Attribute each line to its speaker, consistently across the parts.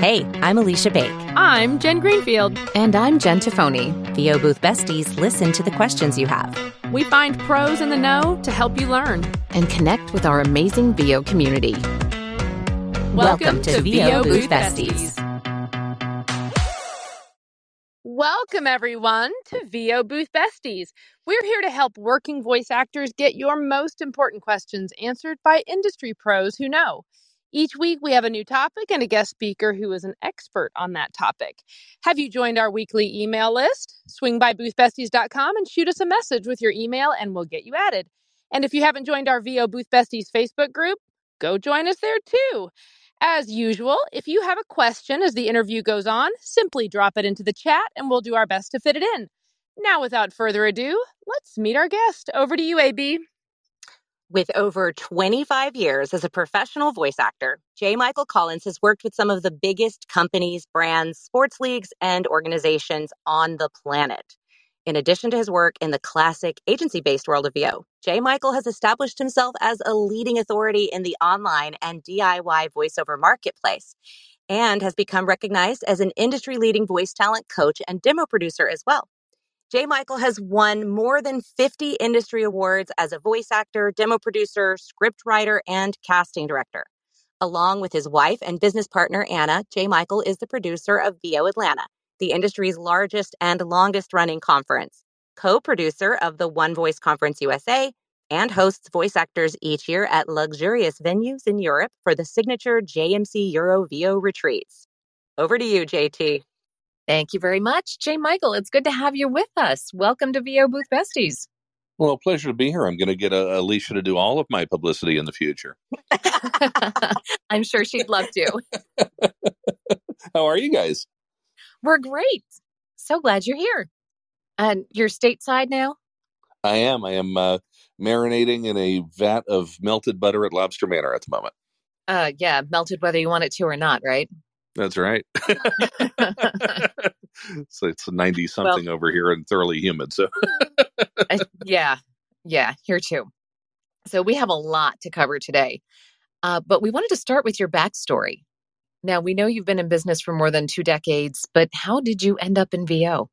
Speaker 1: Hey, I'm Aleesha Bake.
Speaker 2: I'm Jen Greenfield.
Speaker 1: And I'm Jen Tophoney. VO Booth Besties listen to the questions you have.
Speaker 2: We find pros in the know to help you learn
Speaker 1: and connect with our amazing VO community.
Speaker 2: Welcome, Welcome to, to VO, VO Booth Besties. Besties. Welcome, everyone, to VO Booth Besties. We're here to help working voice actors get your most important questions answered by industry pros who know. Each week, we have a new topic and a guest speaker who is an expert on that topic. Have you joined our weekly email list? Swing by boothbesties.com and shoot us a message with your email, and we'll get you added. And if you haven't joined our VO Booth Besties Facebook group, go join us there too. As usual, if you have a question as the interview goes on, simply drop it into the chat and we'll do our best to fit it in. Now, without further ado, let's meet our guest. Over to you, AB.
Speaker 1: With over 25 years as a professional voice actor, J. Michael Collins has worked with some of the biggest companies, brands, sports leagues, and organizations on the planet. In addition to his work in the classic agency based world of VO, J. Michael has established himself as a leading authority in the online and DIY voiceover marketplace and has become recognized as an industry leading voice talent coach and demo producer as well. J. Michael has won more than 50 industry awards as a voice actor, demo producer, script writer, and casting director. Along with his wife and business partner, Anna, J. Michael is the producer of VO Atlanta, the industry's largest and longest running conference, co producer of the One Voice Conference USA, and hosts voice actors each year at luxurious venues in Europe for the signature JMC Euro VO retreats. Over to you, JT.
Speaker 2: Thank you very much, J. Michael. It's good to have you with us. Welcome to VO Booth Besties.
Speaker 3: Well, pleasure to be here. I'm going to get uh, Aleesha to do all of my publicity in the future.
Speaker 2: I'm sure she'd love to.
Speaker 3: How are you guys?
Speaker 2: We're great. So glad you're here. And you're stateside now?
Speaker 3: I am. I am uh, marinating in a vat of melted butter at Lobster Manor at the moment.
Speaker 2: Uh, yeah, melted whether you want it to or not, right?
Speaker 3: That's right. so it's 90 something well, over here and thoroughly humid. So,
Speaker 2: yeah, yeah, here too. So, we have a lot to cover today. Uh, but we wanted to start with your backstory. Now, we know you've been in business for more than two decades, but how did you end up in VO?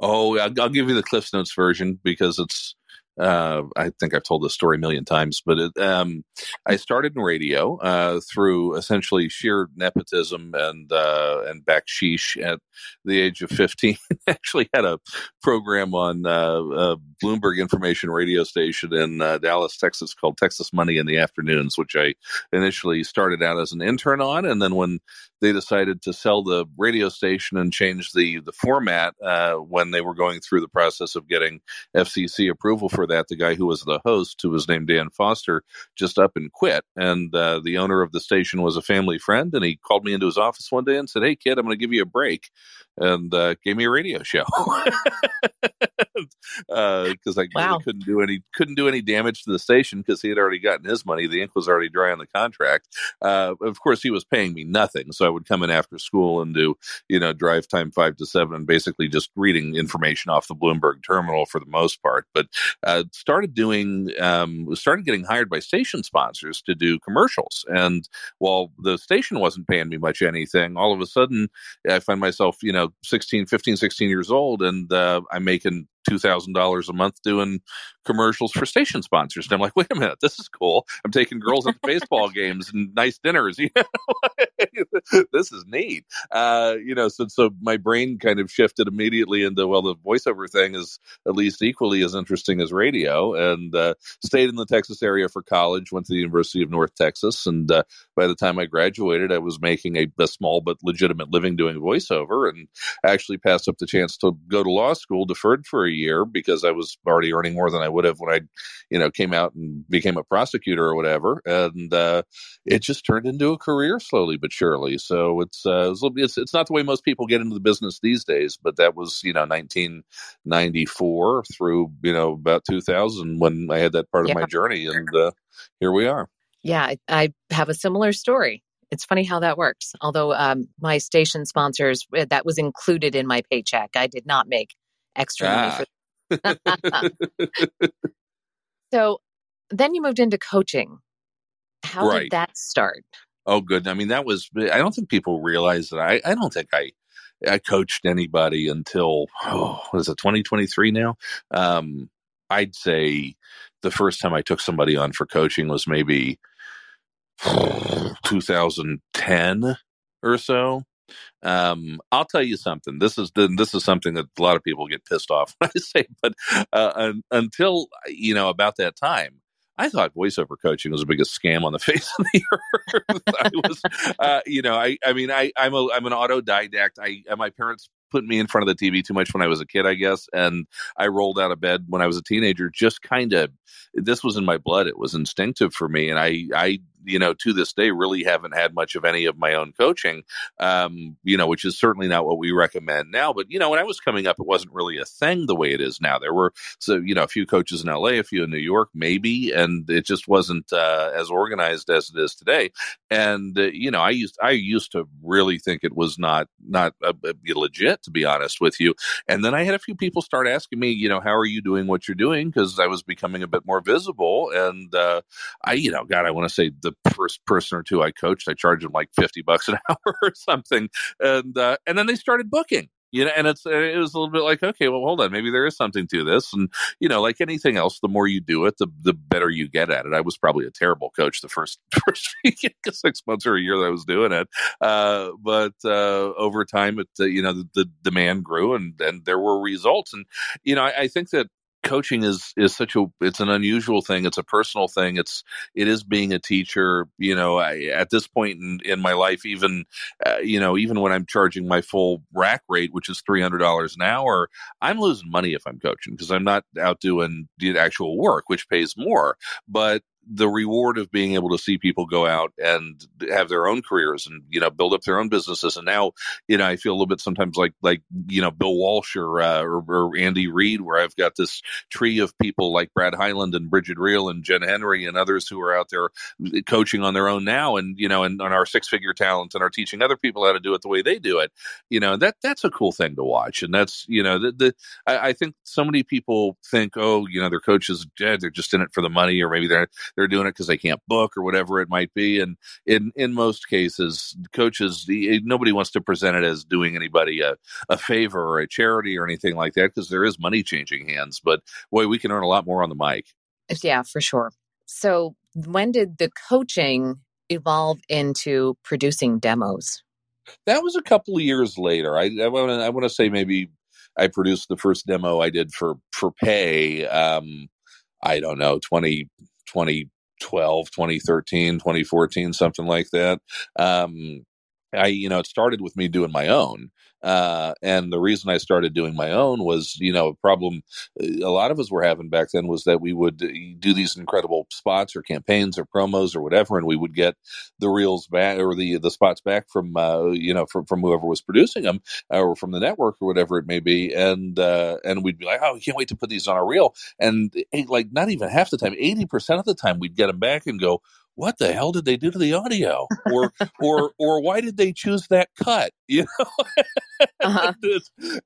Speaker 3: Oh, I'll, I'll give you the Cliffs Notes version because it's uh, I think I've told this story a million times, but it, um, I started in radio uh, through essentially sheer nepotism and uh, and backsheesh at the age of fifteen. Actually, had a program on uh, Bloomberg Information Radio Station in uh, Dallas, Texas, called Texas Money in the Afternoons, which I initially started out as an intern on, and then when they decided to sell the radio station and change the the format uh, when they were going through the process of getting FCC approval for that. The guy who was the host, who was named Dan Foster, just up and quit. And uh, the owner of the station was a family friend, and he called me into his office one day and said, "Hey, kid, I'm going to give you a break," and uh, gave me a radio show. because uh, I wow. really couldn't do any couldn't do any damage to the station because he had already gotten his money. The ink was already dry on the contract. Uh, of course, he was paying me nothing, so I would come in after school and do you know drive time five to seven, and basically just reading information off the Bloomberg terminal for the most part. But uh, started doing um, started getting hired by station sponsors to do commercials, and while the station wasn't paying me much anything, all of a sudden I find myself you know 16, 15, 16 years old, and uh, I'm making two thousand dollars a month doing commercials for station sponsors. And I'm like, wait a minute, this is cool. I'm taking girls at baseball games and nice dinners. You know, this is neat. Uh, you know, so so my brain kind of shifted immediately into well, the voiceover thing is at least equally as interesting as radio. And uh, stayed in the Texas area for college. Went to the University of North Texas, and uh, by the time I graduated, I was making a, a small but legitimate living doing voiceover, and actually passed up the chance to go to law school, deferred for a year because I was already earning more than I would have when I, you know, came out and became a prosecutor or whatever. And uh, it just turned into a career slowly but surely. So it's, uh, it's it's not the way most people get into the business these days, but that was you know 1994 through you know about 2000 when I had that part yeah. of my journey, and uh, here we are.
Speaker 2: Yeah, I, I have a similar story it's funny how that works. Although um, my station sponsors, eh, that was included in my paycheck. I did not make extra ah. money for so then you moved into coaching how right. did that start
Speaker 3: Oh, good. I mean, that was. I don't think people realize that. I. I don't think I. I coached anybody until oh, was it 2023 now? Um, I'd say the first time I took somebody on for coaching was maybe 2010 or so. Um, I'll tell you something. This is this is something that a lot of people get pissed off when I say, but uh, until you know about that time, I thought voiceover coaching was the biggest scam on the face of the earth. I was, uh, you know, I, I mean, I, I'm a, I'm an autodidact. I, my parents put me in front of the TV too much when I was a kid, I guess. And I rolled out of bed when I was a teenager, just kind of, this was in my blood. It was instinctive for me. And I, I, you know, to this day, really haven't had much of any of my own coaching, um, you know, which is certainly not what we recommend now. But, you know, when I was coming up, it wasn't really a thing the way it is now. There were, so, you know, a few coaches in LA, a few in New York, maybe, and it just wasn't uh, as organized as it is today. And, uh, you know, I used, I used to really think it was not, not uh, legit to be honest with you. And then I had a few people start asking me, you know, how are you doing what you're doing? Because I was becoming a bit more visible. And uh, I, you know, God, I want to say the first person or two I coached, I charged them like 50 bucks an hour or something. And, uh, and then they started booking you know, and it's it was a little bit like, okay, well, hold on, maybe there is something to this, and you know, like anything else, the more you do it, the the better you get at it. I was probably a terrible coach the first first six months or a year that I was doing it, uh, but uh, over time, it uh, you know the, the, demand grew, and and there were results, and you know, I, I think that coaching is is such a it's an unusual thing it's a personal thing it's it is being a teacher you know I, at this point in, in my life even uh, you know even when i'm charging my full rack rate which is $300 an hour i'm losing money if i'm coaching because i'm not out doing the actual work which pays more but the reward of being able to see people go out and have their own careers and you know build up their own businesses. And now you know I feel a little bit sometimes like like you know Bill Walsh or uh, or, or, Andy Reid where I've got this tree of people like Brad Hyland and Bridget Reel and Jen Henry and others who are out there coaching on their own now and you know and on our six figure talent and are teaching other people how to do it the way they do it. You know that that's a cool thing to watch. And that's you know the, the I, I think so many people think oh you know their coaches yeah, they're just in it for the money or maybe they're they're doing it because they can't book or whatever it might be. And in in most cases, coaches nobody wants to present it as doing anybody a, a favor or a charity or anything like that because there is money changing hands. But boy, we can earn a lot more on the mic.
Speaker 1: Yeah, for sure. So when did the coaching evolve into producing demos?
Speaker 3: That was a couple of years later. I, I want to I want to say maybe I produced the first demo I did for for pay. Um, I don't know, 20, 20, 2012, 2013, 2014, something like that. Um, I, you know, it started with me doing my own. Uh, and the reason I started doing my own was, you know, a problem a lot of us were having back then was that we would uh, do these incredible spots or campaigns or promos or whatever, and we would get the reels back or the the spots back from, uh, you know, from, from whoever was producing them or from the network or whatever it may be, and uh, and we'd be like, oh, we can't wait to put these on a reel, and eh, like not even half the time, eighty percent of the time, we'd get them back and go, what the hell did they do to the audio? Or or or why did they choose that cut? You know? Uh-huh.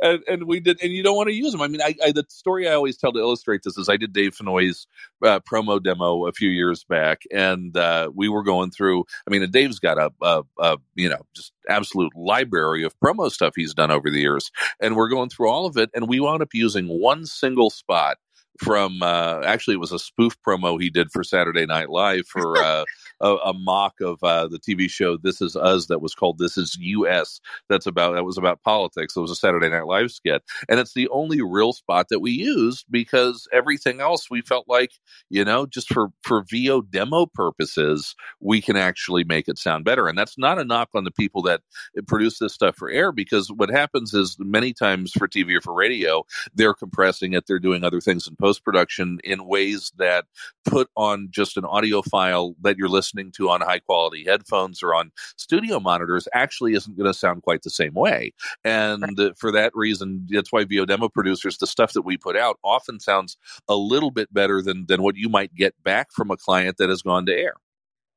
Speaker 3: and, and, we did and you don't want to use them i mean I, I, the story i always tell to illustrate this is i did dave fennoy's uh, promo demo a few years back and uh, we were going through i mean dave's got a, a, a you know just absolute library of promo stuff he's done over the years and we're going through all of it and we wound up using one single spot from uh, actually it was a spoof promo he did for Saturday Night Live for uh, a, a, mock of uh, the TV show This Is Us that was called This Is US. That's about that was about politics. It was a Saturday Night Live skit, and it's the only real spot that we used because everything else we felt like you know just for for VO demo purposes we can actually make it sound better. And that's not a knock on the people that produce this stuff for air because what happens is many times for TV or for radio they're compressing it, they're doing other things in post post production in ways that put on just an audio file that you're listening to on high quality headphones or on studio monitors actually isn't going to sound quite the same way. And right. for that reason, that's why VO demo producers, the stuff that we put out often sounds a little bit better than, than what you might get back from a client that has gone to air.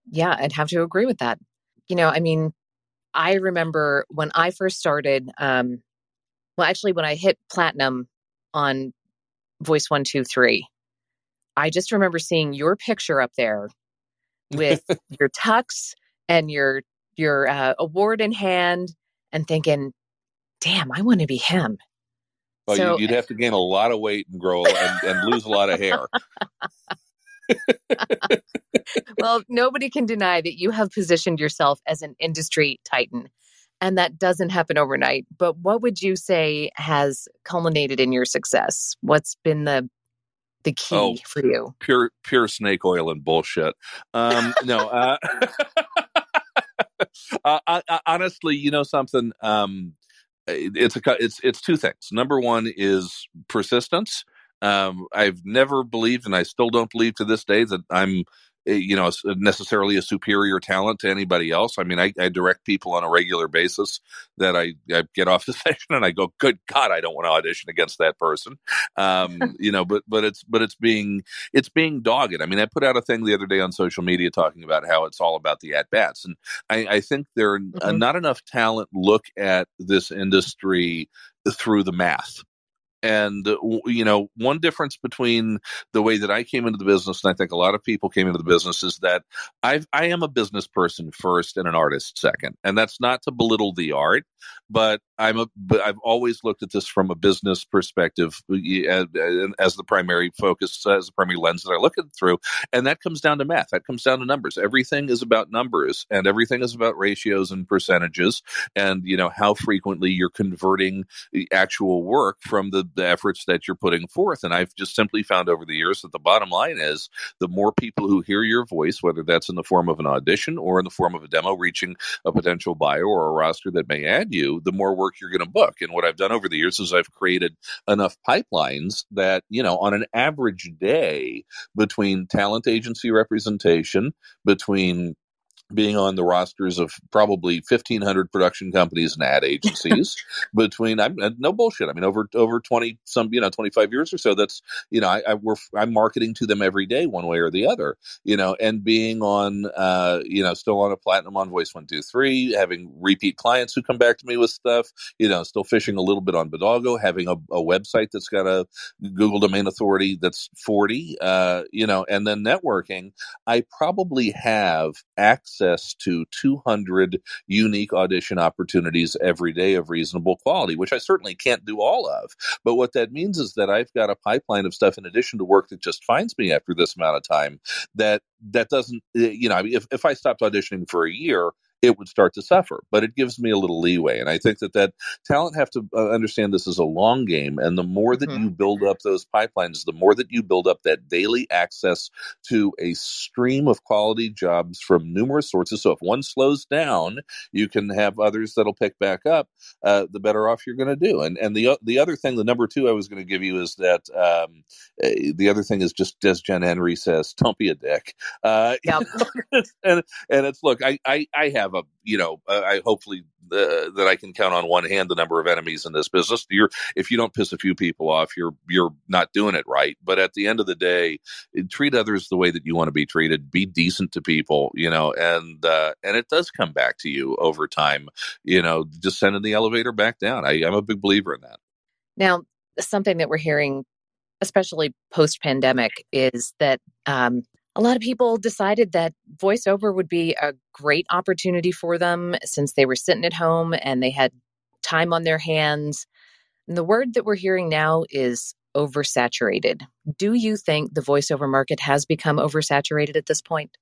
Speaker 1: Yeah, I'd have to agree with that. You know, I mean, I remember when I first started, um, well, actually, when I hit platinum on voice one two three i just remember seeing your picture up there with your tux
Speaker 4: and your your uh, award in hand and thinking, "Damn, I want to be him."
Speaker 3: Well, so, you'd have to gain a lot of weight and grow and, and lose a lot of hair.
Speaker 4: well, nobody can deny that you have positioned yourself as an industry titan, and that doesn't happen overnight. But what would you say has culminated in your success? What's been the the key oh, for you?
Speaker 3: Pure pure snake oil and bullshit. Um, no, uh, uh, I, I, honestly, you know something. Um, it's a it's it's two things. Number one is persistence. Um, I've never believed, and I still don't believe to this day that I'm Eh, you know necessarily a superior talent to anybody else. I mean I, I, direct people on a regular basis that I, I, get off the session and i go good god i don't want to audition against that person. Um, you know but but it's but it's being it's being dogged. I mean i put out a thing the other day on social media talking about how it's all about the at bats and i, I think there are mm-hmm. not enough talent look at this industry through the math and uh, you know one difference between the way that i came into the business and i think a lot of people came into the business is that i i am a business person first and an artist second and that's not to belittle the art but i'm a but i've always looked at this from a business perspective uh, as the primary focus as the primary lens that i look at it through and that comes down to math that comes down to numbers everything is about numbers and everything is about ratios and percentages and you know how frequently you're converting the actual work from the the efforts that you're putting forth. And I've just simply found over the years that the bottom line is the more people who hear your voice, whether that's in the form of an audition or in the form of a demo reaching a potential buyer or a roster that may add you, the more work you're going to book. And what I've done over the years is I've created enough pipelines that, you know, on an average day between talent agency representation, between being on the rosters of probably 1500 production companies and ad agencies between I'm no bullshit. I mean, over, over 20, some, you know, 25 years or so, that's, you know, I, I we're, I'm marketing to them every day, one way or the other, you know, and being on, uh, you know, still on a platinum on voice one, two, three, having repeat clients who come back to me with stuff, you know, still fishing a little bit on Bodalgo, having a, a website that's got a Google domain authority that's 40, uh, you know, and then networking. I probably have access access to 200 unique audition opportunities every day of reasonable quality, which I certainly can't do all of. But what that means is that I've got a pipeline of stuff in addition to work that just finds me after this amount of time that that doesn't eh, you know if, if i stopped auditioning for a year it would start to suffer. But it gives me a little leeway, and I think that that talent have to uh, understand this is a long game. And the more that mm-hmm. you build up those pipelines, the more that you build up that daily access to a stream of quality jobs from numerous sources. So if one slows down, you can have others that'll pick back up. Uh, the better off you're going to do. And and the the other thing, the number two I was going to give you is that um, uh, the other thing is just as Jen Henry says, don't be a dick. Uh, yep. and and it's look, I I, I have have a you know I hopefully uh, that I can count on one hand the number of enemies in this business. You're if you don't piss a few people off, you're you're not doing it right. But at the end of the day, treat others the way that you want to be treated. Be decent to people, you know, and uh, and it does come back to you over time. You know, just sending the elevator back down. I, I'm a big believer in that.
Speaker 4: Now, something that we're hearing, especially post pandemic, is that um, a lot of people decided that voiceover would be a great opportunity for them since they were sitting at home and they had time on their hands. And the word that we're hearing now is oversaturated. Do you think the voiceover market has become oversaturated at this point?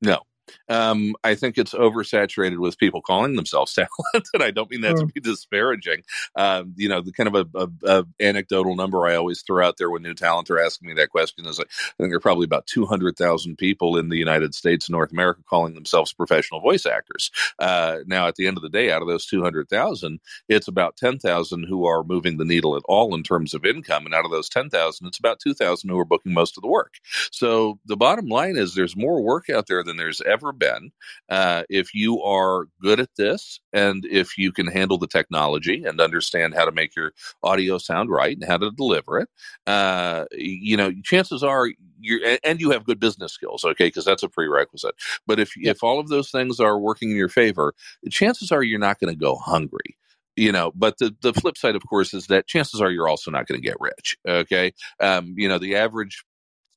Speaker 3: No. Um, I think it's oversaturated with people calling themselves talented. I don't mean that to be disparaging. Um, you know, the kind of a, a, a, anecdotal number I always throw out there when new talent are asking me that question is I think there are probably about 200,000 people in the United States, and North America, calling themselves professional voice actors. Uh, now, at the end of the day, out of those 200,000, it's about 10,000 who are moving the needle at all in terms of income. And out of those 10,000, it's about 2,000 who are booking most of the work. So the bottom line is there's more work out there than there's ever been. Uh, if you are good at this and if you can handle the technology and understand how to make your audio sound right and how to deliver it, uh, you know, chances are you and you have good business skills, okay, because that's a prerequisite. But if yep. if all of those things are working in your favor, chances are you're not going to go hungry you know but the the flip side of course is that chances are you're also not going to get rich okay um, you know the average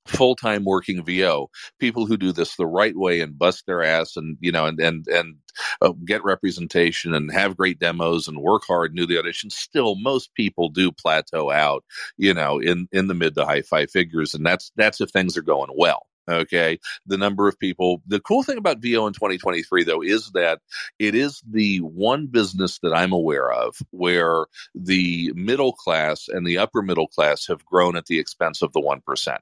Speaker 3: full time working VO, people who do this the right way and bust their ass and you know and and and uh, get representation and have great demos and work hard and do the audition. Still, most people do plateau out, you know, in in the mid to high five figures, and that's that's if things are going well. Okay. The number of people, the cool thing about VO in 2023 though is that it is the one business that I'm aware of where the middle class and the upper middle class have grown at the expense of the 1%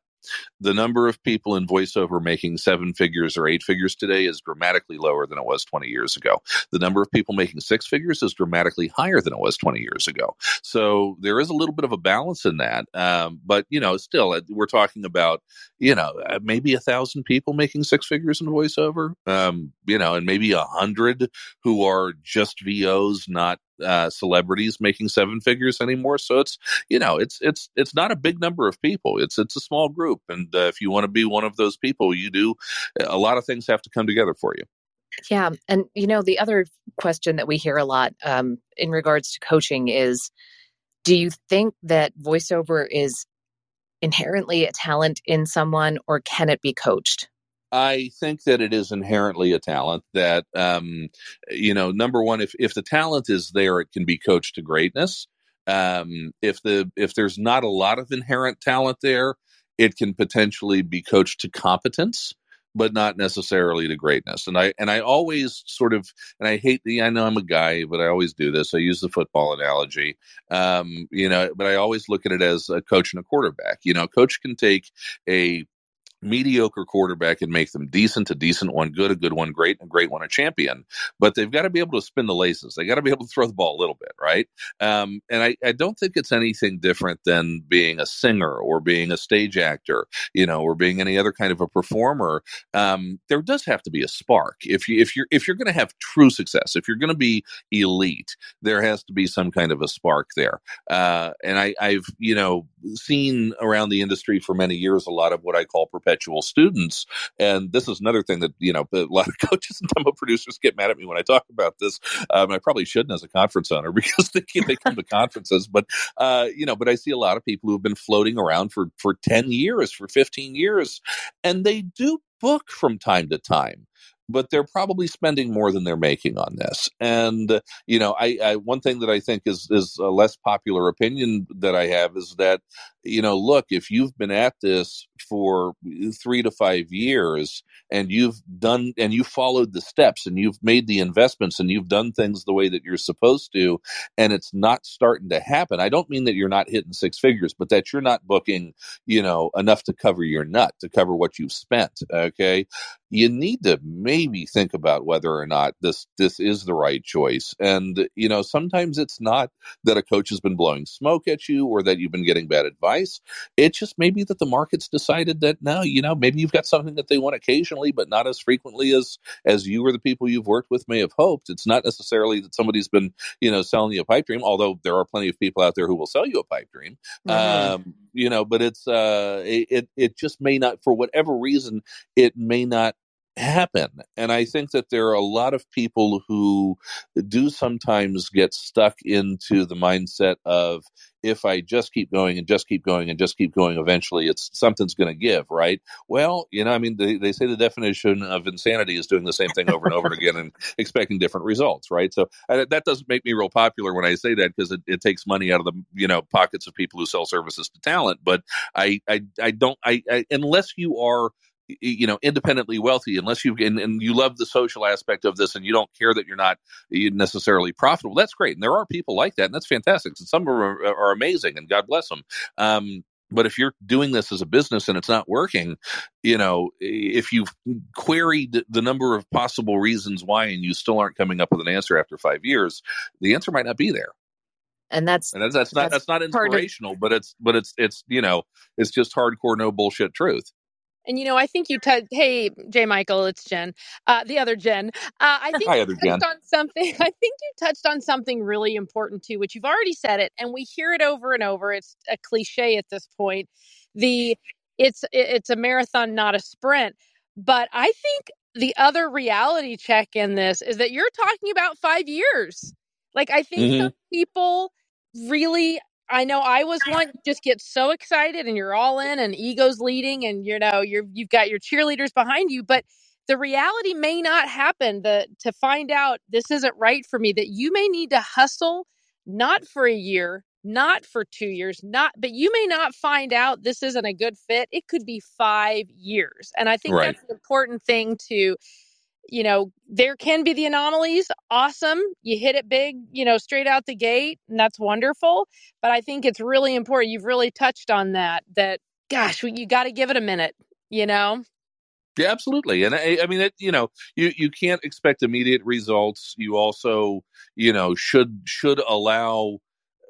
Speaker 3: the number of people in voiceover making seven figures or eight figures today is dramatically lower than it was 20 years ago. The number of people making six figures is dramatically higher than it was 20 years ago. So there is a little bit of a balance in that. Um, but, you know, still, uh, we're talking about, you know, uh, maybe a thousand people making six figures in voiceover, um, you know, and maybe a hundred who are just VOs, not uh, celebrities making seven figures anymore. So it's you know it's it's it's not a big number of people. It's it's a small group, and uh, if you want to be one of those people, you do. A lot of things have to come together for you.
Speaker 4: Yeah, and you know the other question that we hear a lot um, in regards to coaching is, do you think that voiceover is inherently a talent in someone, or can it be coached?
Speaker 3: I think that it is inherently a talent that, um, you know, number one, if, if the talent is there, it can be coached to greatness. Um, if the, if there's not a lot of inherent talent there, it can potentially be coached to competence but not necessarily to greatness. And I and I always sort of and I hate the I know I'm a guy, but I always do this. I use the football analogy. Um, you know, but I always look at it as a coach and a quarterback. You know, coach can take a mediocre quarterback and make them decent, a decent one, good, a good one, great, a great one, a champion. But they've got to be able to spin the laces. They got to be able to throw the ball a little bit, right? Um, and I, I don't think it's anything different than being a singer or being a stage actor, you know, or being any other kind of a performer. Um, there does have to be a spark. If you if you're if you're going to have true success, if you're going to be elite, there has to be some kind of a spark there. Uh, and I, I've you know seen around the industry for many years a lot of what I call perpetual perpetual students. And this is another thing that, you know, a lot of coaches and demo producers get mad at me when I talk about this. Um, I probably shouldn't as a conference owner because they, come to conferences, but, uh, you know, but I see a lot of people who have been floating around for, for 10 years, for 15 years, and they do book from time to time but they're probably spending more than they're making on this. And uh, you know, I, I, one thing that I think is is a less popular opinion that I have is that you know, look, if you've been at this for eh, three to five years and you've done and you followed the steps and you've made the investments and you've done things the way that you're supposed to, and it's not starting to happen. I don't mean that you're not hitting six figures, but that you're not booking, you know, enough to cover your nut to cover what you've spent. Okay, you need to maybe think about whether or not this this is the right choice. And you know, sometimes it's not that a coach has been blowing smoke at you or that you've been getting bad advice. It just may be that the market's decided that no, you know, maybe you've got something that they want occasionally, but not as frequently as as you or the people you've worked with may have hoped. It's not necessarily that somebody's been you know selling you a pipe dream, although there are plenty of people out there who will sell you a pipe dream. Mm-hmm. Um, you know, but it's uh, it it just may not for whatever reason it may not happen. And I think that there are a lot of people who do sometimes get stuck into the mindset of if I just keep going and just keep going and just keep going, eventually it's something's going to give, right? Well, you know, I mean, they, they say the definition of insanity is doing the same thing over and over again and expecting different results, right? So uh, that doesn't make me real popular when I say that because it, it takes money out of the, you know, pockets of people who sell services to talent. But I, I, I don't, I, I unless you are you know independently wealthy unless you and, and, you love the social aspect of this and you don't care that you're not necessarily profitable that's great. And there are people like that and that's fantastic and some of them are, are amazing and god bless them um, but if you're doing this as a business and it's not working you know if you've queried the number of possible reasons why and you still aren't coming up with an answer after five years the answer might not be there.
Speaker 4: And that's
Speaker 3: and that's, that's not that's, that's not inspirational of, but it's but it's it's you know it's just hardcore no bullshit truth
Speaker 2: and you know, I think you touched. Hey, J. Michael, it's Jen, uh, the other Jen. Uh, I think
Speaker 3: Hi,
Speaker 2: you touched
Speaker 3: Jen.
Speaker 2: on something. I think you touched on something really important too, which you've already said it, and we hear it over and over. It's a cliche at this point. The it's it's a marathon, not a sprint. But I think the other reality check in this is that you're talking about five years. Like I think mm-hmm. some people really I know I was one. Just get so excited and you're all in, and ego's leading, and you know you're you've got your cheerleaders behind you, but the reality may not happen the, to find out this isn't right for me that you may need to hustle not for a year not for two years not but you may not find out this isn't a good fit it could be five years and i think right. that's an important thing to you know there can be the anomalies awesome you hit it big you know straight out the gate and that's wonderful but i think it's really important you've really touched on that that gosh you got to give it a minute you know
Speaker 3: yeah, absolutely. And I, I mean, it, you know, you, you can't expect immediate results. You also, you know, should, should allow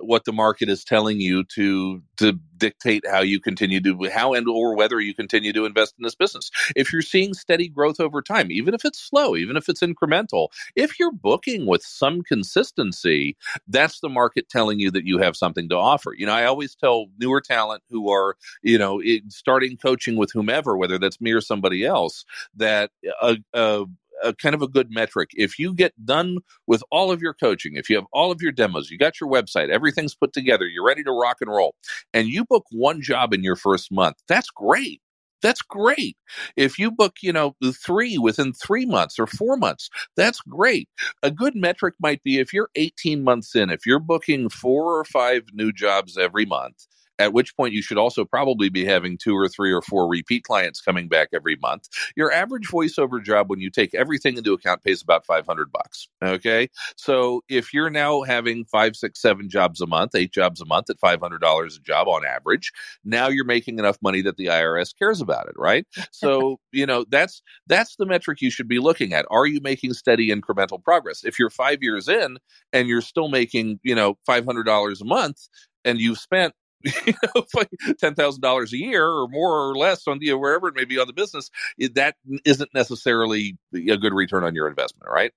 Speaker 3: what the market is telling you to to dictate how you continue to how and or whether you continue to invest in this business. If you're seeing steady growth over time, even if it's slow, even if it's incremental, if you're booking with some consistency, that's the market telling you that you have something to offer. You know, I always tell newer talent who are, you know, starting coaching with whomever, whether that's me or somebody else, that a, a a kind of a good metric. If you get done with all of your coaching, if you have all of your demos, you got your website, everything's put together, you're ready to rock and roll, and you book one job in your first month, that's great. That's great. If you book, you know, three within three months or four months, that's great. A good metric might be if you're 18 months in, if you're booking four or five new jobs every month, at which point you should also probably be having two or three or four repeat clients coming back every month. Your average voiceover job, when you take everything into account, pays about 500 bucks. Okay. So if you're now having five, six, seven jobs a month, eight jobs a month at $500 a job on average, now you're making enough money that the IRS cares about it, right? So, you know, that's, that's the metric you should be looking at. Are you making steady incremental progress? If you're five years in and you're still making, you know, $500 a month and you've spent you know, ten thousand dollars a year or more or less on you know, wherever it may be on the business, that isn't necessarily a good return on your investment, right?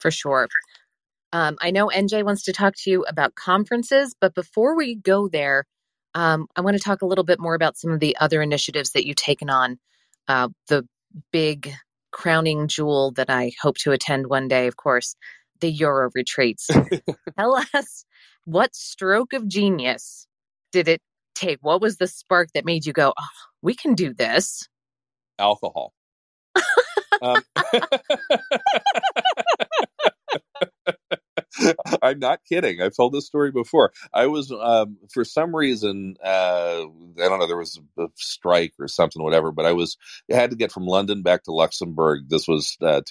Speaker 4: For sure. Um, I know NJ wants to talk to you about conferences, but before we go there, um, I want to talk a little bit more about some of the other initiatives that you've taken on. Uh, the big crowning jewel that I hope to attend one day, of course, the Euro retreats. Tell us what stroke of genius did it take? What was the spark that made you go, oh, we can do this?
Speaker 3: Alcohol. um, I'm not kidding. I've told this story before. I was, um, for some reason, uh, I don't know, there was a strike or something, whatever, but I was, I had to get from London back to Luxembourg. This was uh,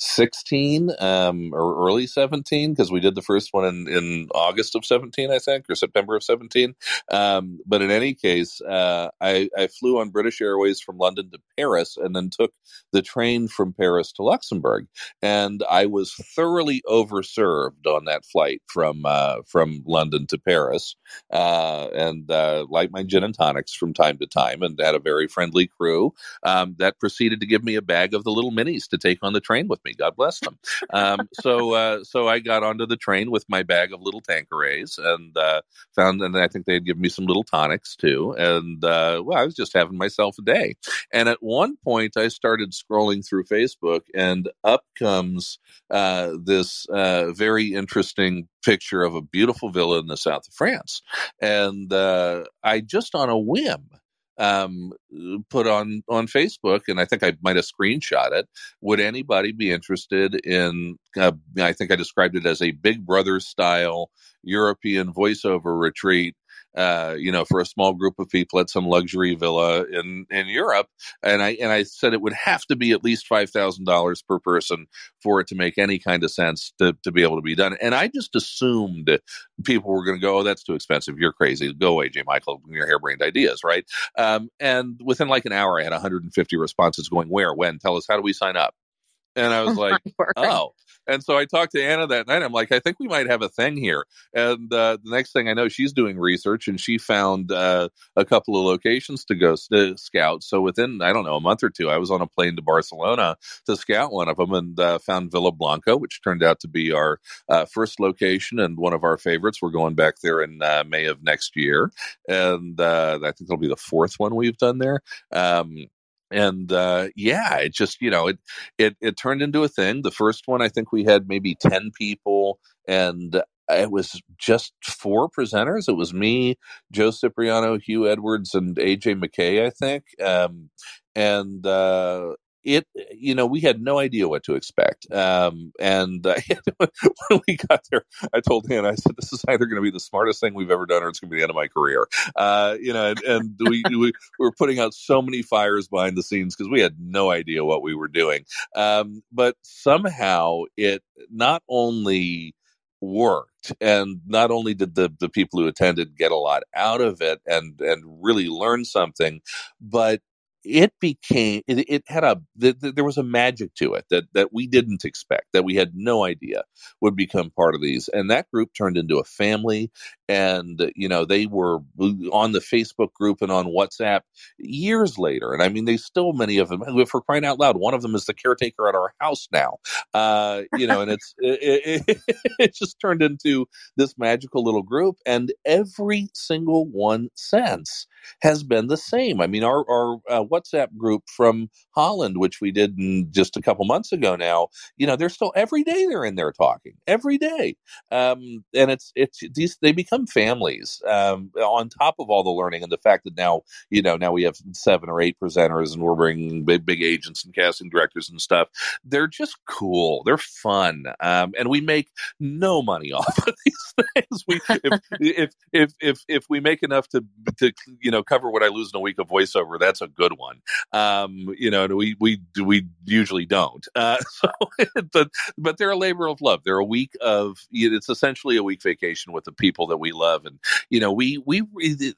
Speaker 3: 2016 um, or early 17, because we did the first one in, in August of 17, I think, or September of 17. Um, but in any case, uh, I, I flew on British Airways from London to Paris and then took the train from Paris to Luxembourg. And I was thoroughly overserved on that flight from uh, from London to Paris, uh, and uh, like my gin and tonics from time to time, and had a very friendly crew um, that proceeded to give me a bag of the little minis to take on the train with me. God bless them. Um, so uh, so I got onto the train with my bag of little Tanquerays and uh, found, and I think they'd give me some little tonics too, and uh, well, I was just having myself a day. And at one point, I started scrolling through Facebook, and up comes uh, this uh, very interesting picture of a beautiful villa in the south of France. And uh, I just on a whim um, put on on Facebook, and I think I might have screenshot it. Would anybody be interested in? Uh, I think I described it as a Big Brother style European voiceover retreat uh, you know, for a small group of people at some luxury villa in in Europe. And I and I said it would have to be at least five thousand dollars per person for it to make any kind of sense to to be able to be done. And I just assumed people were going to go, "Oh, that's too expensive. You're crazy. Go away, J. Michael. Your harebrained ideas, right?" Um, and within like an hour, I had 150 responses going, "Where? When? Tell us. How do we sign up?" And I was oh like, "Oh." And so I talked to Anna that night. I'm like, I think we might have a thing here. And uh, the next thing I know, she's doing research and she found uh, a couple of locations to go to scout. So within, I don't know, a month or two, I was on a plane to Barcelona to scout one of them and uh, found Villa Blanca, which turned out to be our uh, first location and one of our favorites. We're going back there in uh, May of next year. And uh, I think it'll be the fourth one we've done there. Um, and uh, yeah, it just you know it it it turned into a thing. The first one, I think we had maybe ten people, and it was just four presenters. It was me, Joe Cipriano, Hugh Edwards, and AJ McKay, I think. Um, and uh, it you know we had no idea what to expect um, and uh, when we got there i told him i said this is either going to be the smartest thing we've ever done or it's going to be the end of my career. Uh, you know and, and we, we, we were putting out so many fires behind the scenes because we had no idea what we were doing um, but somehow it not only worked and not only did the the people who attended get a lot out of it and and really learn something but it became it, it had a the, the, there was a magic to it that that we didn't expect that we had no idea would become part of these. And that group turned into a family and you know they were on the facebook group and on whatsapp years later and i mean they still many of them for crying out loud one of them is the caretaker at our house now uh you know and it's it, it, it just turned into this magical little group and every single one since has been the same. I mean, our, our uh, WhatsApp group from Holland, which we did just a couple months ago now, you know, they're still every day they're in there talking every day. Um, and it's, it's these, they become families um, on top of all the learning and the fact that now, you know, now we have seven or eight presenters and we're bringing big, big agents and casting directors and stuff. They're just cool. They're fun. Um, and we make no money off of these things. We, if, if, if, if, if we make enough to, to, you know cover what I lose in a week of voiceover, that's a good one. Um, you know, we we we usually don't. Uh, so, but but they're a labor of love. They're a week of it's essentially a week vacation with the people that we love, and you know, we we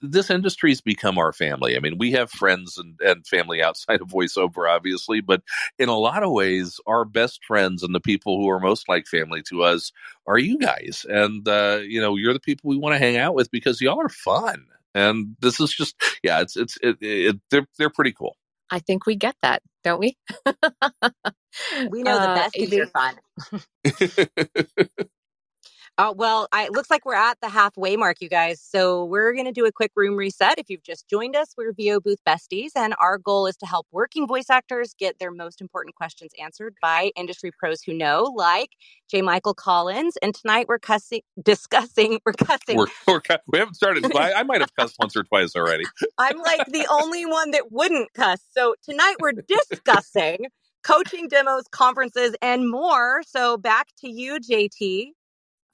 Speaker 3: this industry's become our family. I mean, we have friends and, and family outside of voiceover, obviously, but in a lot of ways, our best friends and the people who are most like family to us are you guys, and uh, you know, you're the people we want to hang out with because y'all are fun. And this is just yeah it's it's it, it, they're they're pretty cool.
Speaker 4: I think we get that don't we?
Speaker 1: We know the uh, best is fun Uh, well, I, it looks like we're at the halfway mark, you guys. So we're going to do a quick room reset. If you've just joined us, we're VO Booth Besties, and our goal is to help working voice actors get their most important questions answered by industry pros who know, like J. Michael Collins. And tonight we're cussing, discussing, we're cussing.
Speaker 3: We're, we're, we haven't started. I, I might have cussed once or twice already.
Speaker 1: I'm like the only one that wouldn't cuss. So tonight we're discussing coaching demos, conferences, and more. So back to you, JT.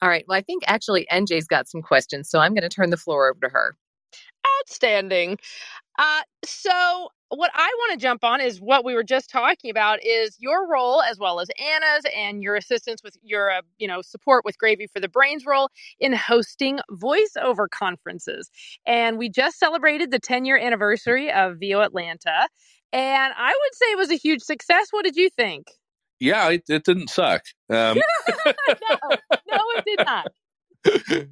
Speaker 4: All right. Well, I think actually NJ's got some questions, so I'm going to turn the floor over to her.
Speaker 2: Outstanding. Uh, so what I want to jump on is what we were just talking about is your role as well as Anna's and your assistance with your uh, you know support with Gravy for the Brain's role in hosting voiceover conferences. And we just celebrated the 10 year anniversary of VO Atlanta, and I would say it was a huge success. What did you think?
Speaker 3: Yeah, it, it didn't suck. Um,
Speaker 2: no, no, it did not.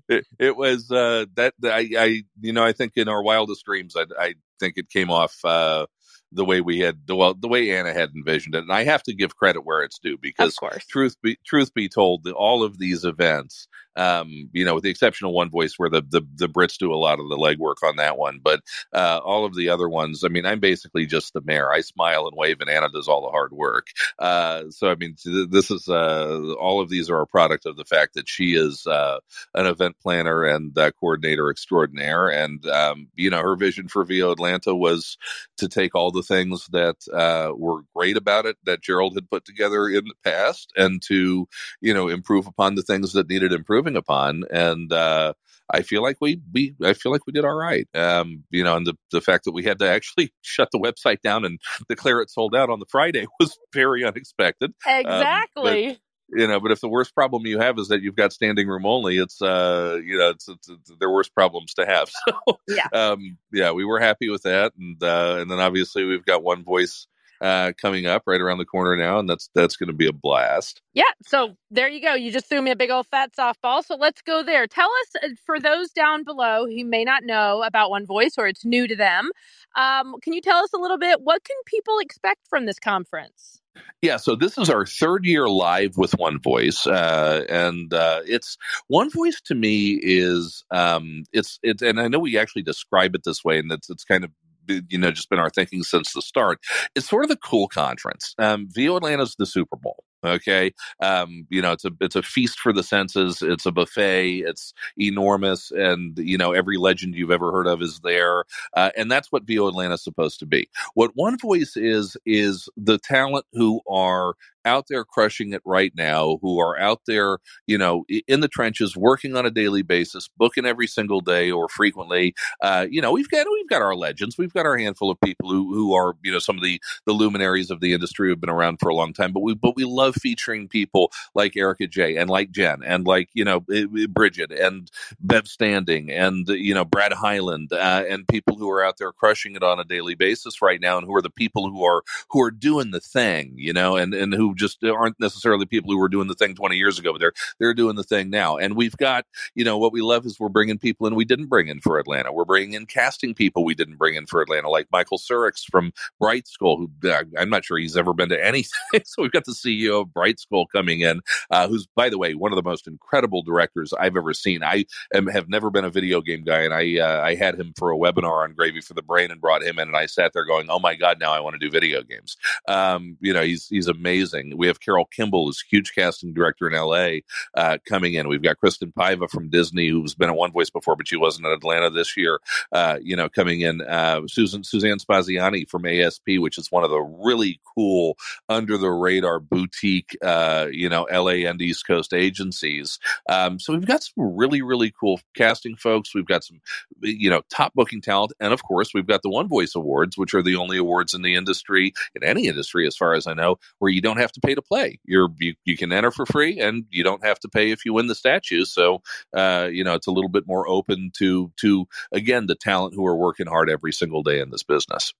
Speaker 3: it, it, was uh, that I, I, you know, I think in our wildest dreams, I, I think it came off uh, the way we had well the way Anna had envisioned it. And I have to give credit where it's due because truth be truth be told, all of these events um, you know, with the exception of one voice where the, the, the Brits do a lot of the legwork on that one. But uh, all of the other ones, I mean, I'm basically just the mayor. I smile and wave, and Anna does all the hard work. Uh, so I mean, this is uh, all of these are a product of the fact that she is uh, an event planner and coordinator extraordinaire, and um, you know, her vision for VO Atlanta was to take all the things that uh, were great about it that Gerald had put together in the past, and to you know improve upon the things that needed improving upon, and uh, I feel like we we I feel like we did all right. Um, you know, and the the fact that we had to actually shut the website down and declare it sold out on the Friday was very unexpected.
Speaker 2: Exactly.
Speaker 3: Um, you know, but if the worst problem you have is that you've got standing room only, it's uh, you know, it's, it's, it's their worst problems to have. So,
Speaker 2: yeah,
Speaker 3: um, yeah, we were happy with that, and uh, and then obviously we've got one voice uh, coming up right around the corner now, and that's that's going to be a blast.
Speaker 2: Yeah. So there you go. You just threw me a big old fat softball. So let's go there. Tell us uh, for those down below who may not know about One Voice or it's new to them. Um, can you tell us a little bit? What can people expect from this conference?
Speaker 3: Yeah, so this is our third year live with One Voice, uh, and uh, it's One Voice to me is um, it's it's, and I know we actually describe it this way, and it's it's kind of you know just been our thinking since the start. It's sort of the cool conference. Um, VO Atlanta's the Super Bowl. Okay, um, you know it's a it's a feast for the senses. It's a buffet. It's enormous, and you know every legend you've ever heard of is there, uh, and that's what VO Atlanta is supposed to be. What One Voice is is the talent who are out there crushing it right now, who are out there, you know, in the trenches, working on a daily basis, booking every single day or frequently. Uh, you know, we've got we've got our legends, we've got our handful of people who who are you know some of the the luminaries of the industry who've been around for a long time, but we but we love featuring people like Erica J and like Jen and like you know Bridget and Bev Standing and you know Brad Highland uh, and people who are out there crushing it on a daily basis right now, and who are the people who are who are doing the thing, you know, and and who just aren't necessarily people who were doing the thing 20 years ago, but they're they're doing the thing now. And we've got, you know, what we love is we're bringing people in we didn't bring in for Atlanta. We're bringing in casting people we didn't bring in for Atlanta, like Michael Csurics from Brightskull, who uh, I'm not sure he's ever been to anything. so we've got the CEO of Brightskull coming in, uh, who's, by the way, one of the most incredible directors I've ever seen. I am, have never been a video game guy, and I uh, I had him for a webinar on Gravy for the Brain and brought him in, and I sat there going, "Oh my God, now I want to do video games." Um, you know, he's he's amazing. We have Carol Kimball, who's huge casting director in LA, uh, coming in. We've got Kristen Paiva from Disney, who's been at One Voice before, but she wasn't at Atlanta this year. Uh, you know, coming in. Uh, Susan Suzanne Spaziani from ASP, which is one of the really cool under the radar boutique, uh, you know, LA and East Coast agencies. Um, so we've got some really really cool casting folks. We've got some you know top booking talent, and of course we've got the One Voice Awards, which are the only awards in the industry in any industry, as far as I know, where you don't have to pay to play. You're you, you can enter for free, and you don't have to pay if you win the statue. So uh, you know it's a little bit more open to to again the talent who are working hard every single day in this business.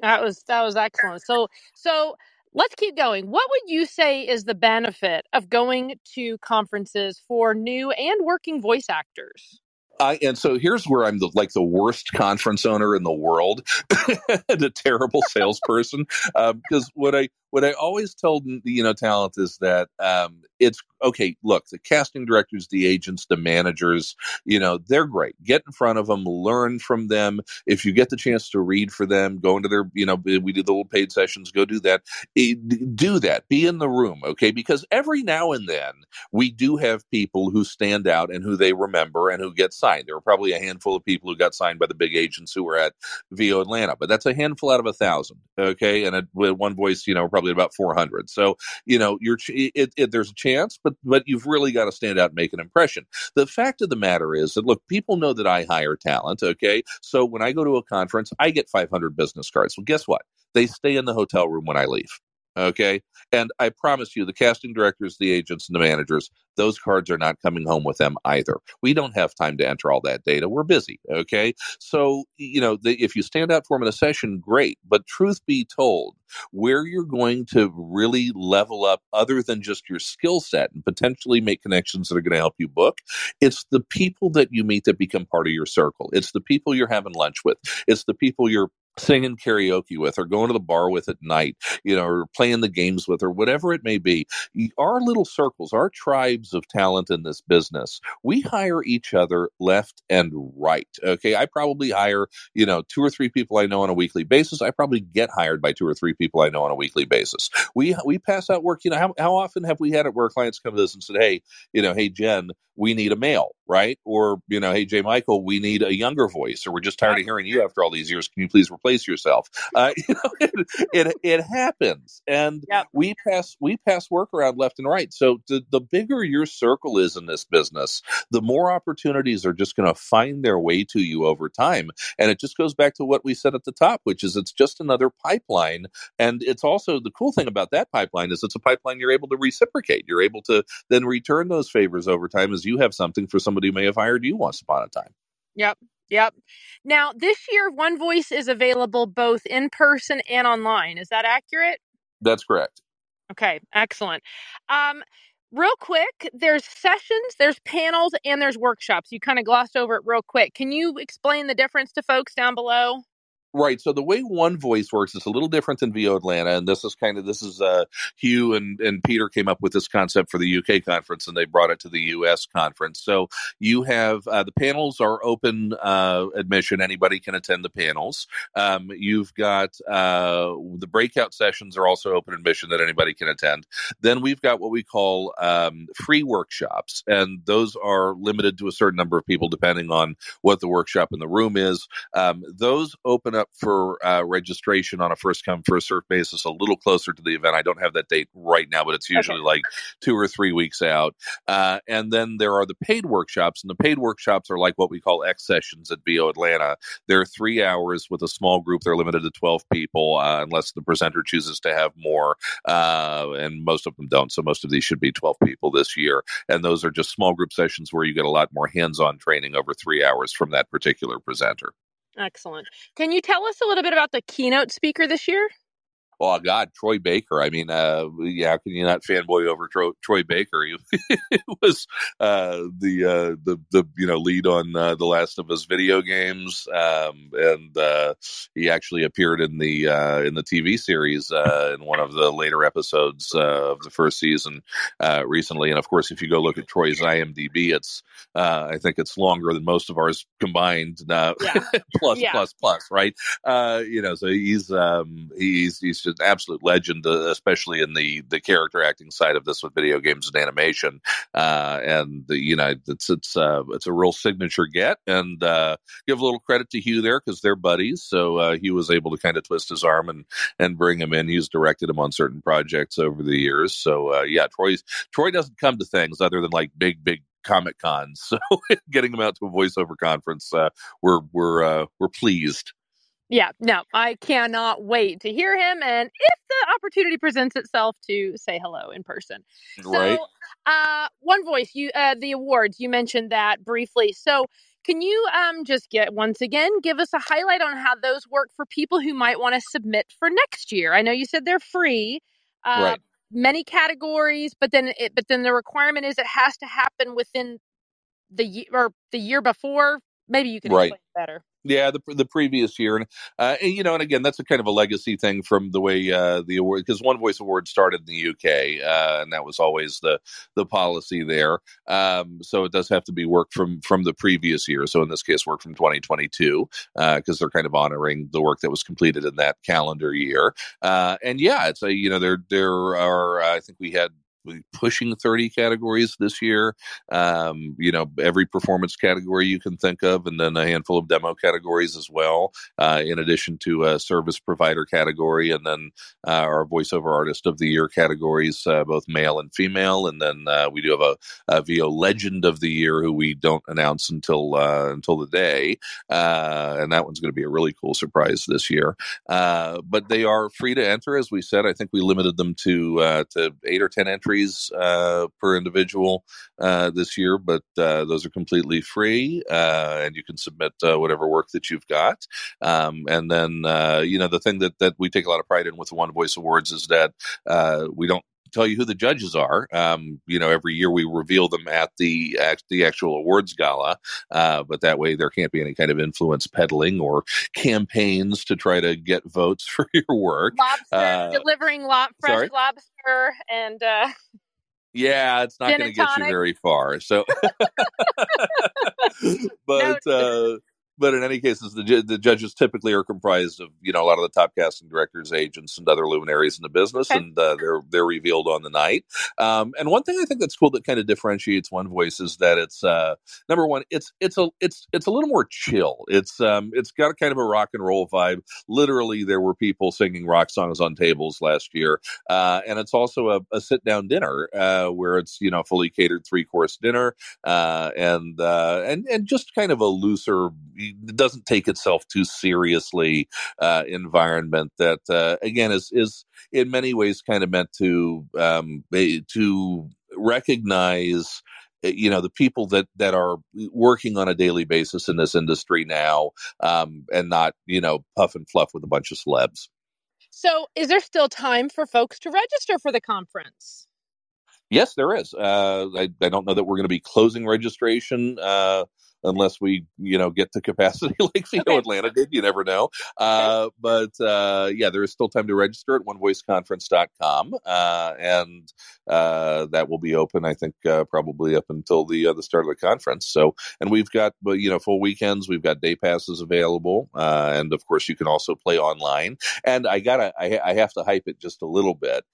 Speaker 2: That was that was excellent. So so let's keep going. What would you say is the benefit of going to conferences for new and working voice actors?
Speaker 3: I, and so here's where I'm the, like the worst conference owner in the world and a terrible salesperson because um, what I what I always told you know talent is that um, it's okay. Look, the casting directors, the agents, the managers, you know, they're great. Get in front of them, learn from them. If you get the chance to read for them, go into their, you know, we do the little paid sessions. Go do that. Do that. Be in the room, okay? Because every now and then we do have people who stand out and who they remember and who get signed. There were probably a handful of people who got signed by the big agents who were at VO Atlanta, but that's a handful out of a thousand, okay? And with one voice, you know, probably about 400. So, you know, you're, it, it, there's a chance, but, but you've really got to stand out and make an impression. The fact of the matter is that, look, people know that I hire talent. Okay. So when I go to a conference, I get 500 business cards. Well, guess what? They stay in the hotel room when I leave. Okay. And I promise you, the casting directors, the agents, and the managers, those cards are not coming home with them either. We don't have time to enter all that data. We're busy. Okay. So, you know, the, if you stand out for them in a session, great. But truth be told, where you're going to really level up other than just your skill set and potentially make connections that are going to help you book, it's the people that you meet that become part of your circle. It's the people you're having lunch with. It's the people you're singing karaoke with or going to the bar with at night, you know, or playing the games with or whatever it may be. Our little circles, our tribes of talent in this business, we hire each other left and right. Okay. I probably hire, you know, two or three people I know on a weekly basis. I probably get hired by two or three people I know on a weekly basis. We, we pass out work. You know, how, how often have we had it where clients come to us and said, Hey, you know, Hey, Jen, we need a male, right? Or, you know, Hey, J. Michael, we need a younger voice, or we're just tired of hearing you after all these years. Can you please replace yourself. Uh, you know, it, it, it happens, and yep. we pass we pass work around left and right. So the the bigger your circle is in this business, the more opportunities are just going to find their way to you over time. And it just goes back to what we said at the top, which is it's just another pipeline. And it's also the cool thing about that pipeline is it's a pipeline you're able to reciprocate. You're able to then return those favors over time as you have something for somebody who may have hired you once upon a time.
Speaker 2: Yep. Yep. Now, this year, One Voice is available both in person and online. Is that accurate?
Speaker 3: That's correct.
Speaker 2: Okay, excellent. Um, real quick, there's sessions, there's panels, and there's workshops. You kind of glossed over it real quick. Can you explain the difference to folks down below?
Speaker 3: Right. So the way One Voice works is a little different than VO Atlanta, and this is kind of this is uh, Hugh and and Peter came up with this concept for the UK conference, and they brought it to the US conference. So you have uh, the panels are open uh, admission; anybody can attend the panels. Um, you've got uh, the breakout sessions are also open admission that anybody can attend. Then we've got what we call um, free workshops, and those are limited to a certain number of people depending on what the workshop in the room is. Um, those open up for uh, registration on a first come first serve basis a little closer to the event. I don't have that date right now, but it's usually okay. like two or three weeks out. Uh, and then there are the paid workshops, and the paid workshops are like what we call X sessions at VO Atlanta. They're three hours with a small group. They're limited to twelve people, uh, unless the presenter chooses to have more, uh, and most of them don't. So most of these should be twelve people this year, and those are just small group sessions where you get a lot more hands-on training over three hours from that particular presenter.
Speaker 2: Excellent. Can you tell us a little bit about the keynote speaker this year?
Speaker 3: Oh God, Troy Baker. I mean, uh, yeah, how can you not fanboy over Tro- Troy Baker? He was uh, the uh, the the you know lead on uh, the Last of Us video games, um, and uh, he actually appeared in the uh, in the TV series uh, in one of the later episodes uh, of the first season uh, recently. And of course, if you go look at Troy's IMDb, it's uh, I think it's longer than most of ours combined. Uh, yeah. plus, yeah. plus, plus, right? Uh, you know, so he's um, he's he's just an absolute legend, uh, especially in the the character acting side of this with video games and animation. Uh, and the, you know, it's it's uh, it's a real signature get. And uh, give a little credit to Hugh there because they're buddies. So uh, he was able to kind of twist his arm and and bring him in. He's directed him on certain projects over the years. So yeah, Troy's Troy doesn't come to things other than like big big comic cons. So getting him out to a voiceover conference, uh, we're we're uh, we're pleased.
Speaker 2: Yeah, no, I cannot wait to hear him, and if the opportunity presents itself, to say hello in person.
Speaker 3: Right.
Speaker 2: So, uh, one voice, you uh, the awards you mentioned that briefly. So, can you um just get once again give us a highlight on how those work for people who might want to submit for next year? I know you said they're free.
Speaker 3: Uh, right.
Speaker 2: Many categories, but then it, but then the requirement is it has to happen within the year or the year before. Maybe you can right. explain better.
Speaker 3: Yeah, the the previous year, and, uh, you know, and again, that's a kind of a legacy thing from the way uh, the award because One Voice Award started in the UK, uh, and that was always the the policy there. Um, so it does have to be work from from the previous year. So in this case, work from 2022 because uh, they're kind of honoring the work that was completed in that calendar year. Uh, and yeah, it's a you know there there are I think we had pushing 30 categories this year. Um, you know, every performance category you can think of, and then a handful of demo categories as well, uh, in addition to a service provider category, and then uh, our voiceover artist of the year categories, uh, both male and female. And then uh, we do have a, a, VO legend of the year who we don't announce until uh, until the day, uh, and that one's going to be a really cool surprise this year. but they are free to enter, as we said. I think we limited them to to eight or ten entries entries uh, per individual uh, this year, but uh, those are completely free, uh, and you can submit uh, whatever work that you've got. Um, and then, you know, the thing that that we take a lot of pride in with the One Voice Awards is that we don't tell you who the judges are. Um, you know, every year we reveal them at the at the actual awards gala, uh, but that way there can't be any kind of influence peddling or campaigns to try to get votes for your work.
Speaker 2: Lobster uh, delivering lo- fresh sorry? lobster and. Uh...
Speaker 3: Yeah, it's not going to get you very far. So, but no, uh, but in any cases, the, the judges typically are comprised of you know a lot of the top casting directors, agents, and other luminaries in the business, okay. and uh, they're they're revealed on the night. Um, and one thing I think that's cool that kind of differentiates One Voice is that it's uh, number one, it's it's a it's it's a little more chill. It's um, it's got a kind of a rock and roll vibe. Literally, there were people singing rock songs on tables last year, uh, and it's also a, a sit down dinner uh, where it's you know fully catered three course dinner, uh, and uh, and and just kind of a looser doesn't take itself too seriously uh, environment that uh, again is is in many ways kind of meant to um, to recognize eh, you know the people that that are working on a daily basis in this industry now um, and not you know puff and fluff with a bunch of celebs.
Speaker 2: So is there still time for folks to register for the conference?
Speaker 3: Yes there is. Uh, I, I, don't know that we're going to be closing registration uh, unless we you know get to capacity like VO okay. Atlanta did. You never know. Uh, but uh, yeah, there is still time to register at onevoiceconference.com, uh, and uh, that will be open. I think uh, probably up until the uh, the start of the conference. So, and we've got you know full weekends. We've got day passes available, and of course you can also play online. And I gotta I, I have to hype it just a little bit.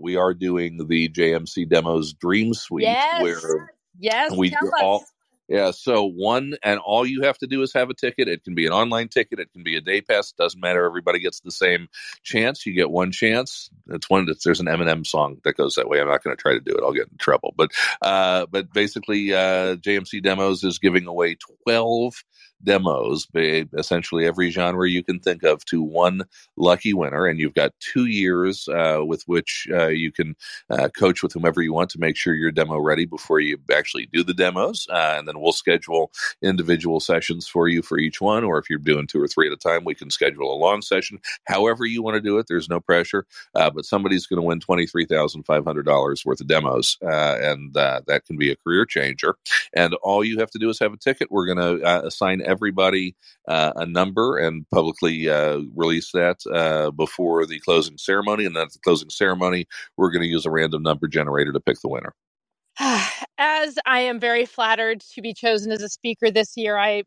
Speaker 3: we are doing the JMC demos Dream Suite
Speaker 2: yes.
Speaker 3: where
Speaker 2: yes,
Speaker 3: we all yeah. So one and all you have to do is have a ticket. It can be an online ticket. It can be a day pass. Doesn't matter. Everybody gets the same chance. You get one chance. It's one. It's, there's an Eminem song that goes that way. I'm not going to try to do it. I'll get in trouble. But uh, but basically, uh, JMC Demos is giving away 12 demos, essentially every genre you can think of, to one lucky winner. And you've got two years uh, with which uh, you can uh, coach with whomever you want to make sure you're demo ready before you actually do the demos. Uh, and then we'll schedule individual sessions for you for each one. Or if you're doing two or three at a time, we can schedule a long session. However, you want to do it, there's no pressure. Uh, but somebody's going to win $23,500 worth of demos. Uh, and that can be a career changer. And all you have to do is have a ticket. We're going to assign everybody uh, a number and publicly uh, release that uh, before the closing ceremony. And then at the closing ceremony, we're going to use a random number generator to pick the winner.
Speaker 2: As I am very flattered to be chosen as a speaker this year, I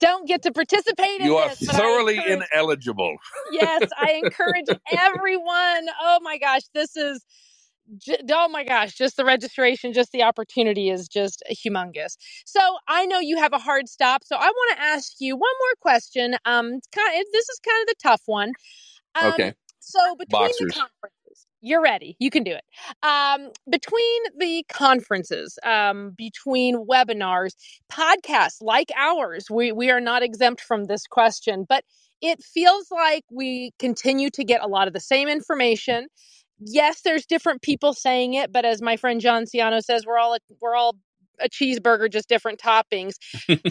Speaker 2: don't get to participate in
Speaker 3: you are
Speaker 2: this,
Speaker 3: thoroughly ineligible.
Speaker 2: yes, I encourage everyone. Oh my gosh, this is oh my gosh, just the registration, just the opportunity is just humongous. So I know you have a hard stop, so I want to ask you one more question. Um, kind of, this is kind of the tough one.
Speaker 3: Um, okay.
Speaker 2: So between Boxers. the conferences, you're ready. You can do it. Um, between the conferences, um, between webinars, podcasts like ours, we we are not exempt from this question, but it feels like we continue to get a lot of the same information yes, there's different people saying it, but as my friend John Ciano says, we're all we're all a cheeseburger, just different toppings.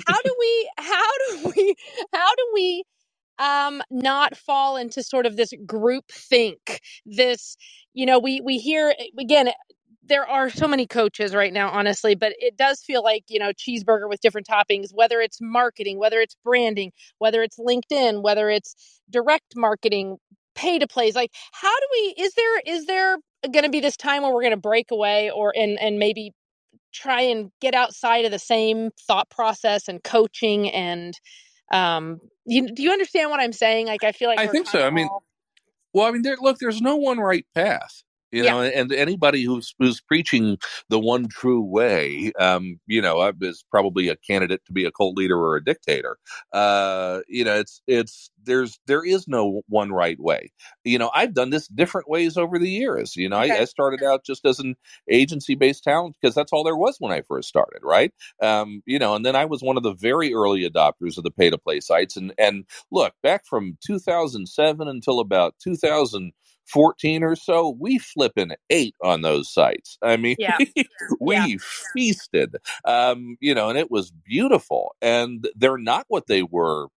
Speaker 2: how do we? How do we? How do we? um not fall into sort of this group think this you know we we hear again there are so many coaches right now honestly but it does feel like you know cheeseburger with different toppings whether it's marketing whether it's branding whether it's linkedin whether it's direct marketing pay to plays like how do we is there is there going to be this time where we're going to break away or and and maybe try and get outside of the same thought process and coaching and um you, do you understand what i'm saying? Like i feel like
Speaker 3: i think so. i mean well i mean there, look there's no one right path you know yeah. and anybody who's who's preaching the one true way um you know is probably a candidate to be a cult leader or a dictator. Uh you know it's it's there's there is no one right way you know i've done this different ways over the years you know okay. I, I, started out just as an agency based talent because that's all there was when i first started right um you know and then i was one of the very early adopters of the pay to play sites and and look back from 2007 until about 2000 14 or so, we flipping ate on those sites. I mean, yeah. we yeah. feasted, um, you know, and it was beautiful. And they're not what they were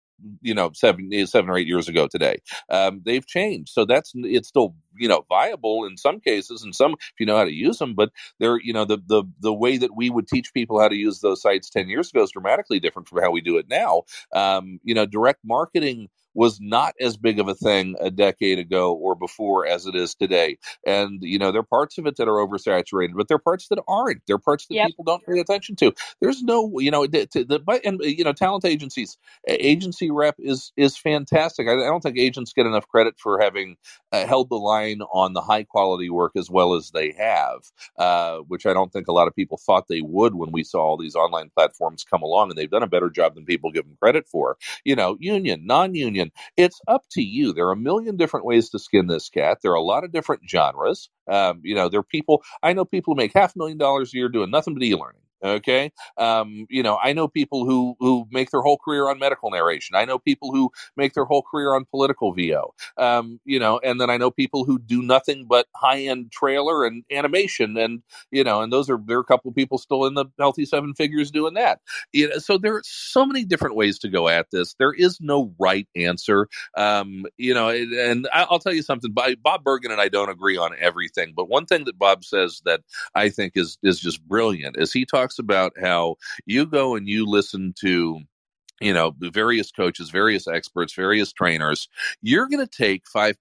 Speaker 3: you know seven eh, seven or eight years ago today. Um, they've changed. So that's it's still you know viable in some cases and some if you know how to use them but they're you know the the the way that we would teach people how to use those sites 10 years ago is dramatically different from how we do it now. Um, you know direct marketing was not as big of a thing a decade ago or before as it is today. And, you know, there are parts of it that are oversaturated, but there are parts that aren't. There are parts that yep. people don't pay attention to. There's no, you know, the, the, and, you know, talent agencies, agency rep is, is fantastic. I, I don't think agents get enough credit for having uh, held the line on the high quality work as well as they have, uh, which I don't think a lot of people thought they would when we saw all these online platforms come along and they've done a better job than people give them credit for. You know, union, non union, it's up to you. There are a million different ways to skin this cat. There are a lot of different genres. Um, you know, there are people, I know people who make half a million dollars a year doing nothing but e learning. Okay. Um, you know, I know people who, who make their whole career on medical narration. I know people who make their whole career on political VO. Um, you know, and then I know people who do nothing but high end trailer and animation. And, you know, and those are, there are a couple of people still in the healthy seven figures doing that. You know, so there are so many different ways to go at this. There is no right answer. Um, you know, and I'll tell you something, Bob Bergen and I don't agree on everything, but one thing that Bob says that I think is, is just brilliant is he talks talks about how you go and you listen to you know various coaches various experts various trainers you're going to take 5%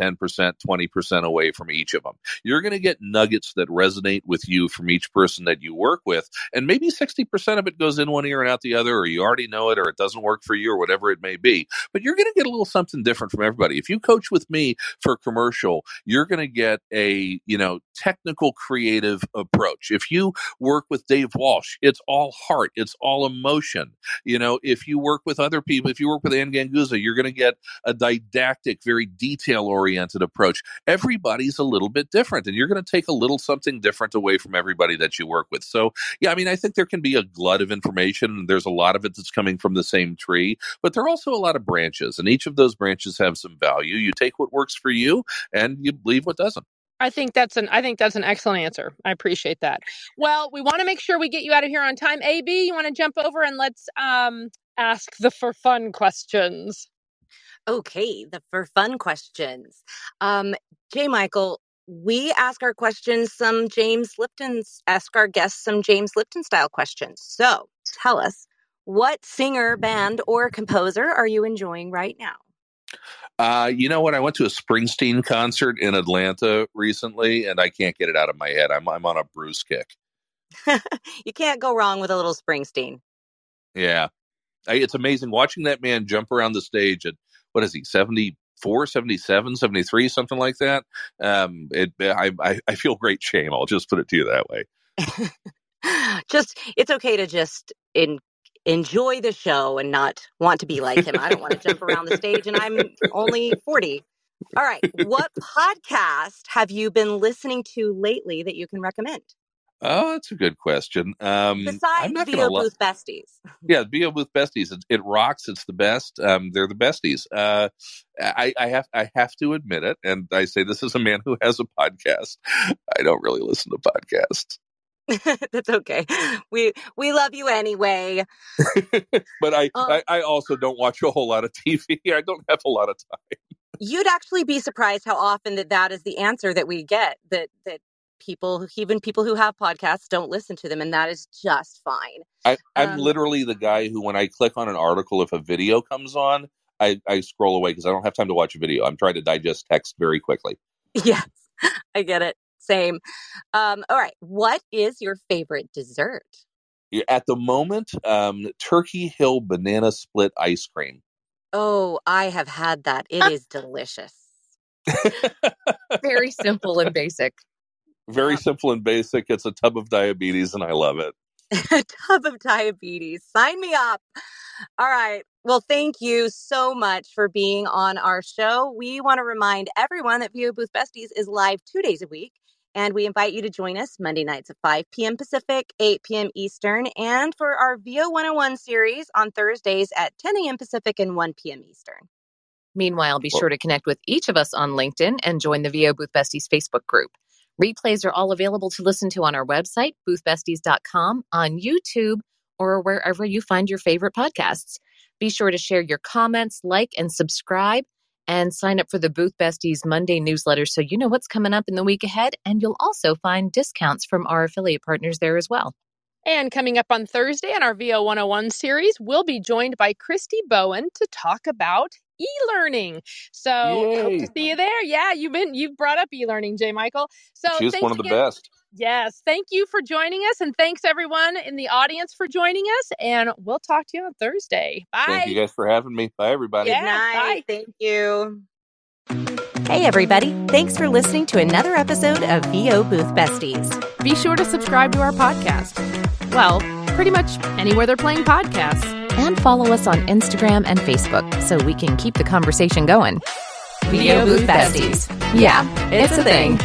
Speaker 3: 10% 20% away from each of them you're going to get nuggets that resonate with you from each person that you work with and maybe 60% of it goes in one ear and out the other or you already know it or it doesn't work for you or whatever it may be but you're going to get a little something different from everybody. If you coach with me for commercial you're going to get a you know technical creative approach. If you work with dave walsh it's all heart it's all emotion. You know if if you work with other people, if you work with Anne Ganguzza, you're going to get a didactic, very detail oriented approach. Everybody's a little bit different, and you're going to take a little something different away from everybody that you work with. So, yeah, I mean, I think there can be a glut of information. There's a lot of it that's coming from the same tree, but there are also a lot of branches, and each of those branches have some value. You take what works for you, and you leave what doesn't.
Speaker 2: I think that's an I think that's an excellent answer. I appreciate that. Well, we want to make sure we get you out of here on time. AB, you want to jump over and let's um ask the for fun questions.
Speaker 1: Okay, the for fun questions. Um, J. Michael, we ask our questions some James Lipton's ask our guests some James Lipton style questions. So tell us, what singer, band, or composer are you enjoying right now?
Speaker 3: Uh, you know what? I went to a Springsteen concert in Atlanta recently, and I can't get it out of my head. I'm I'm on a Bruce kick.
Speaker 1: you can't go wrong with a little Springsteen.
Speaker 3: Yeah, it's amazing watching that man jump around the stage at what is he 74 77 73 something like that? Um it I, I i feel great shame i'll just put it to you that way.
Speaker 1: Just it's okay to just in enjoy the show and not want to be like him. I don't want to jump around the stage and i'm only 40 all right what podcast have you been listening to lately that you can recommend
Speaker 3: Oh, that's a good question. Um,
Speaker 1: Besides VO Booth Besties.
Speaker 3: Yeah, VO Booth Besties. It, it, rocks. It's the best. Um, they're the besties. Uh, I, I, have I have to admit it, and I say this as a man who has a podcast. I don't really listen to podcasts.
Speaker 1: That's okay. We we love you anyway.
Speaker 3: but I, um, I I also don't watch a whole lot of TV. I don't have a lot of time.
Speaker 1: You'd actually be surprised how often that that is the answer that we get. That that people even people who have podcasts don't listen to them and that is just fine.
Speaker 3: I, i'm um, literally the guy who when i click on an article if a video comes on i, I scroll away because i don't have time to watch a video. I'm trying to digest text very quickly.
Speaker 1: Yes i get it. Same. Um, all right what is your favorite dessert?
Speaker 3: At the moment um, turkey hill banana split ice cream.
Speaker 1: Oh i have had that. It is delicious.
Speaker 4: Very simple and basic
Speaker 3: very simple and basic. It's a tub of diabetes, and I love it.
Speaker 1: a tub of diabetes. Sign me up. All right. Well, thank you so much for being on our show. We want to remind everyone that VO Booth Besties is live two days a week. And we invite you to join us Monday nights at 5 p.m. Pacific, 8 p.m. Eastern, and for our VO 101 series on Thursdays at 10 a.m. Pacific and 1 p.m. Eastern.
Speaker 4: Meanwhile, be sure to connect with each of us on LinkedIn and join the VO Booth Besties Facebook group. Replays are all available to listen to on our website, boothbesties.com, on YouTube, or wherever you find your favorite podcasts. Be sure to share your comments, like, and subscribe, and sign up for the Booth Besties Monday newsletter so you know what's coming up in the week ahead. And you'll also find discounts from our affiliate partners there as well.
Speaker 2: And coming up on Thursday in our VO 101 series, we'll be joined by Christy Bowen to talk about e-learning. So Yay. hope to see you there. Yeah, you've been you've brought up e-learning, J. Michael. So
Speaker 3: she's one of the again. best.
Speaker 2: Yes, thank you for joining us, and thanks everyone in the audience for joining us. And we'll talk to you on Thursday. Bye.
Speaker 3: Thank you guys for having me. Bye, everybody.
Speaker 1: Yeah, Good night. Bye. Thank you.
Speaker 5: Hey, everybody. Thanks for listening to another episode of VO Booth Besties.
Speaker 2: Be sure to subscribe to our podcast. Well, pretty much anywhere they're playing podcasts
Speaker 5: and follow us on Instagram and Facebook so we can keep the conversation going.
Speaker 2: VO Booth Besties. Yeah, it's a thing.